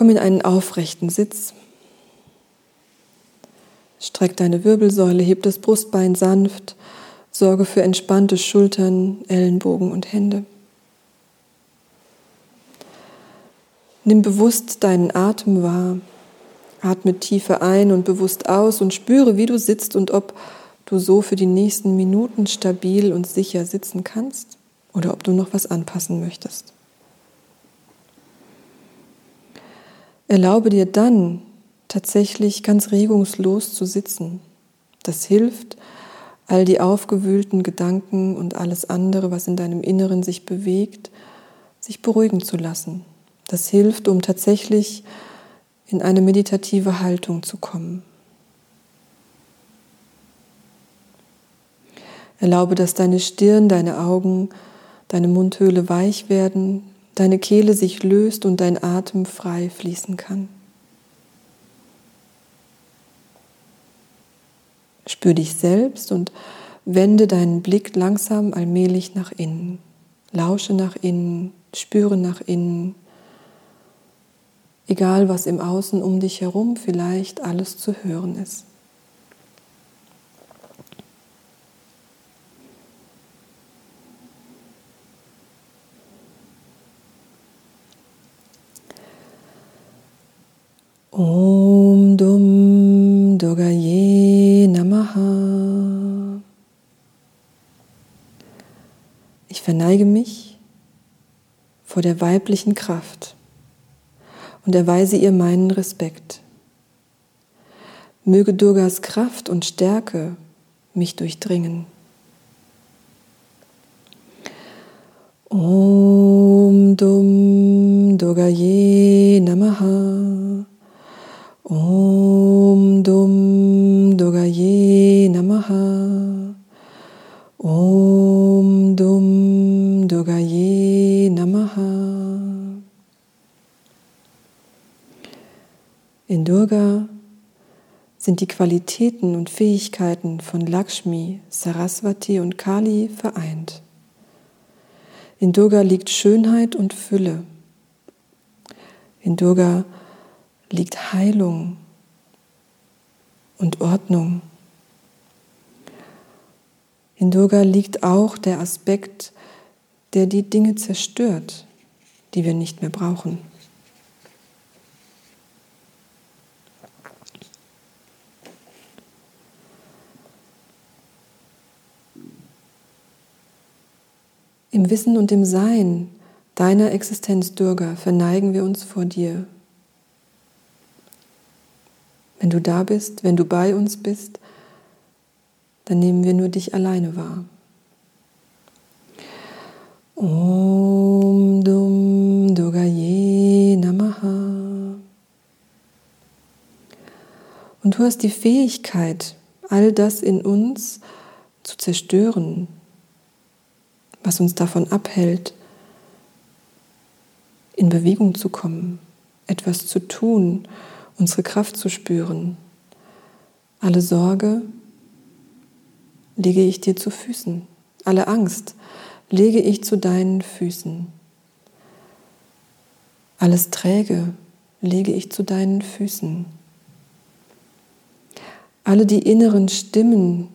Komm in einen aufrechten Sitz. Streck deine Wirbelsäule, heb das Brustbein sanft, sorge für entspannte Schultern, Ellenbogen und Hände. Nimm bewusst deinen Atem wahr. Atme tiefer ein und bewusst aus und spüre, wie du sitzt und ob du so für die nächsten Minuten stabil und sicher sitzen kannst oder ob du noch was anpassen möchtest. Erlaube dir dann tatsächlich ganz regungslos zu sitzen. Das hilft, all die aufgewühlten Gedanken und alles andere, was in deinem Inneren sich bewegt, sich beruhigen zu lassen. Das hilft, um tatsächlich in eine meditative Haltung zu kommen. Erlaube, dass deine Stirn, deine Augen, deine Mundhöhle weich werden, deine Kehle sich löst und dein Atem frei fließen kann. Spür dich selbst und wende deinen Blick langsam allmählich nach innen. Lausche nach innen, spüre nach innen, egal was im Außen um dich herum vielleicht alles zu hören ist. Om Dum Dogaye Namaha. Ich verneige mich vor der weiblichen Kraft und erweise ihr meinen Respekt. Möge Durgas Kraft und Stärke mich durchdringen. Om Dum Dogaye Namaha. Om Dum Dogaye Namaha. Om Dum Dogaye Namaha. In Durga sind die Qualitäten und Fähigkeiten von Lakshmi, Saraswati und Kali vereint. In Durga liegt Schönheit und Fülle. In Durga liegt Heilung und Ordnung. In Durga liegt auch der Aspekt, der die Dinge zerstört, die wir nicht mehr brauchen. Im Wissen und im Sein deiner Existenz, Durga, verneigen wir uns vor dir. Wenn du da bist, wenn du bei uns bist, dann nehmen wir nur dich alleine wahr. Om Dum Durgaye Namaha. Und du hast die Fähigkeit, all das in uns zu zerstören, was uns davon abhält, in Bewegung zu kommen, etwas zu tun, unsere Kraft zu spüren. Alle Sorge lege ich dir zu Füßen. Alle Angst lege ich zu deinen Füßen. Alles Träge lege ich zu deinen Füßen. Alle die inneren Stimmen,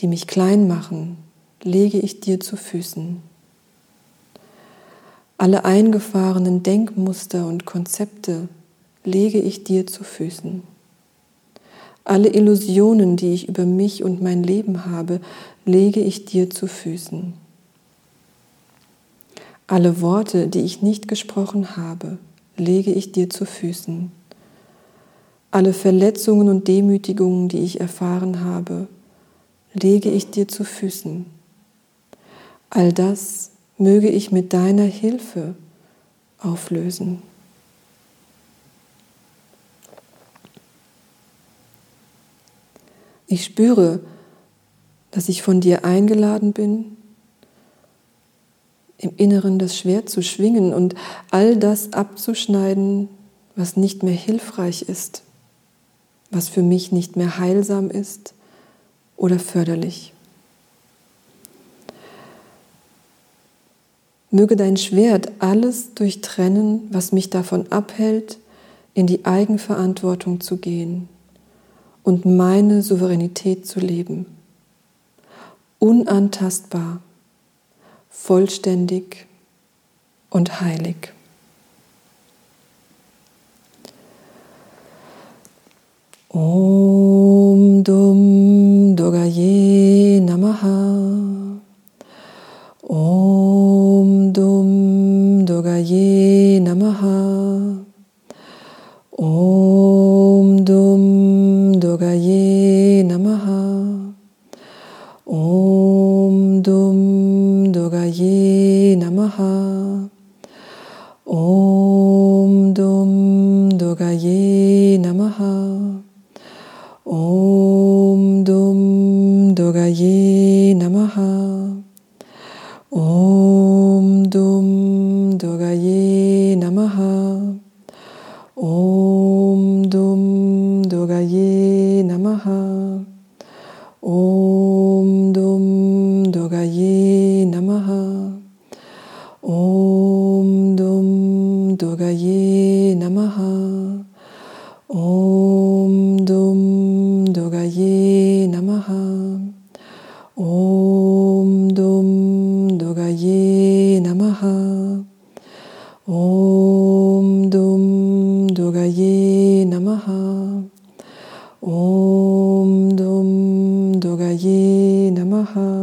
die mich klein machen, lege ich dir zu Füßen. Alle eingefahrenen Denkmuster und Konzepte lege ich dir zu Füßen. Alle Illusionen, die ich über mich und mein Leben habe, lege ich dir zu Füßen. Alle Worte, die ich nicht gesprochen habe, lege ich dir zu Füßen. Alle Verletzungen und Demütigungen, die ich erfahren habe, lege ich dir zu Füßen. All das möge ich mit deiner Hilfe auflösen. Ich spüre, dass ich von dir eingeladen bin, im Inneren das Schwert zu schwingen und all das abzuschneiden, was nicht mehr hilfreich ist, was für mich nicht mehr heilsam ist oder förderlich. Möge dein Schwert alles durchtrennen, was mich davon abhält, in die Eigenverantwortung zu gehen und meine Souveränität zu leben. Unantastbar, vollständig und heilig. Om Dum Dogaye Namaha. Om Dum Dogaye Namaha. Om travailler Maha.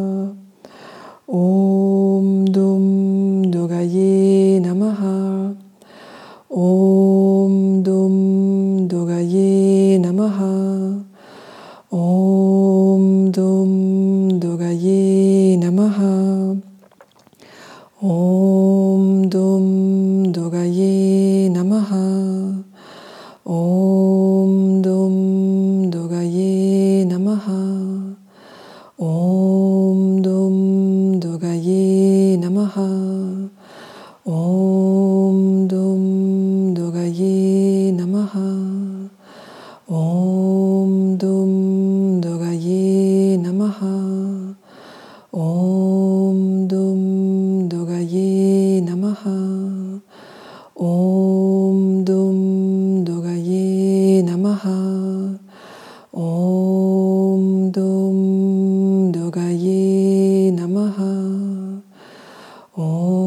Oh.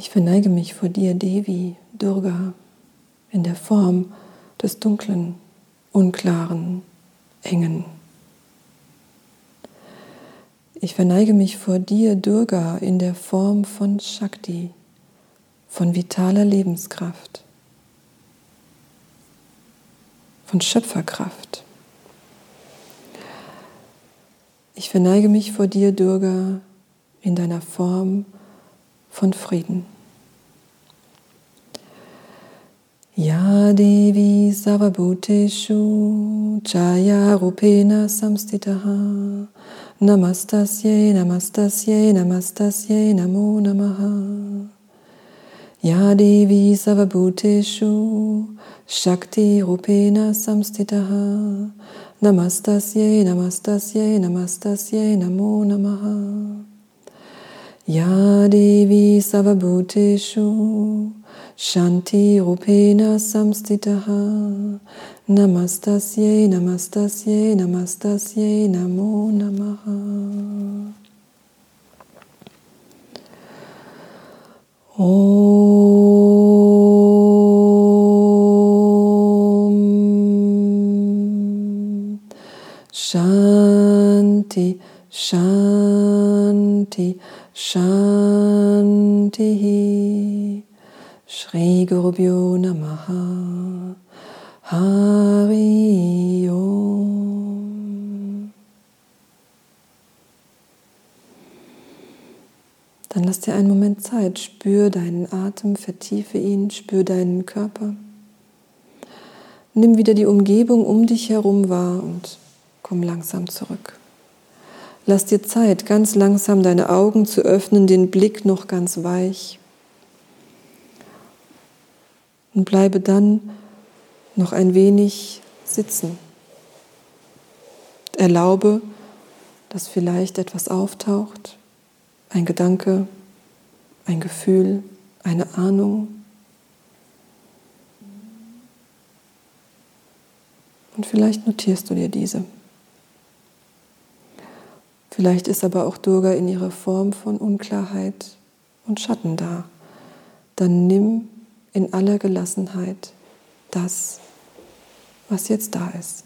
Ich verneige mich vor dir, Devi, Durga, in der Form des dunklen, unklaren, engen. Ich verneige mich vor dir, Durga, in der Form von Shakti, von vitaler Lebenskraft, von Schöpferkraft. Ich verneige mich vor dir, Durga, in deiner Form von Frieden. Ya Devi Savabhuteshu Chaya Rupena Samstitaha Namastasye Namastasye Namastasye Namo Namaha Ya Devi Savabhuteshu Shakti Rupena Samstitaha Namastasye Namastasye Namastasye Namo Namaha Ya Devi Savabhuteshu Shanti Rupena Samstitaha. Namastasye Namastasye Namastasye Namo Namaha. Om Shanti Shanti Shanti Shri Gurubhyo Namaha Hari Om Dann lass dir einen Moment Zeit, spür deinen Atem, vertiefe ihn, spür deinen Körper. Nimm wieder die Umgebung um dich herum wahr und komm langsam zurück. Lass dir Zeit, ganz langsam deine Augen zu öffnen, den Blick noch ganz weich. Und bleibe dann noch ein wenig sitzen. Erlaube, dass vielleicht etwas auftaucht, ein Gedanke, ein Gefühl, eine Ahnung. Und vielleicht notierst du dir diese. Vielleicht ist aber auch Durga in ihrer Form von Unklarheit und Schatten da. Dann nimm in aller Gelassenheit das, was jetzt da ist.